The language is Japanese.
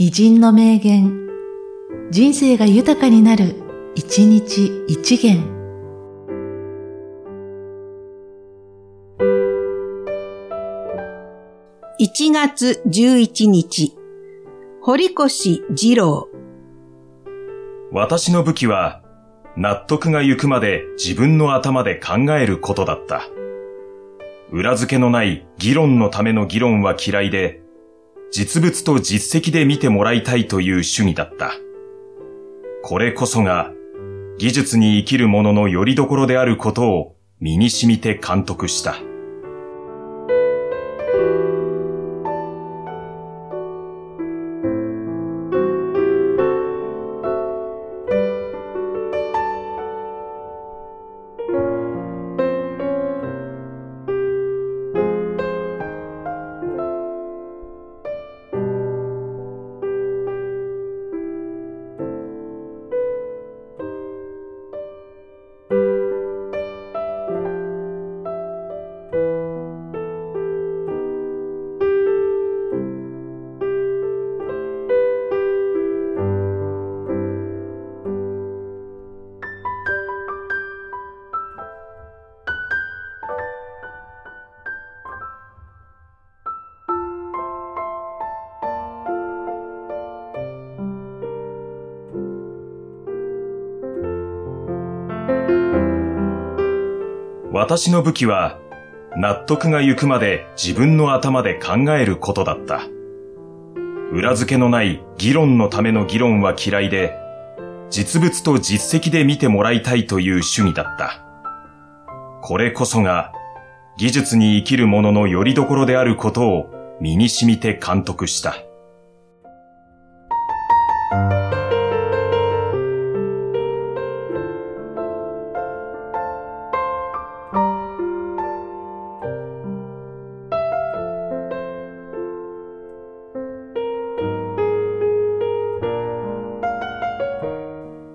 偉人の名言、人生が豊かになる、一日一元。1月11日、堀越二郎。私の武器は、納得が行くまで自分の頭で考えることだった。裏付けのない議論のための議論は嫌いで、実物と実績で見てもらいたいという主義だった。これこそが、技術に生きる者の拠り所であることを身に染みて監督した。私の武器は、納得が行くまで自分の頭で考えることだった。裏付けのない議論のための議論は嫌いで、実物と実績で見てもらいたいという主義だった。これこそが、技術に生きる者の拠り所であることを身に染みて監督した。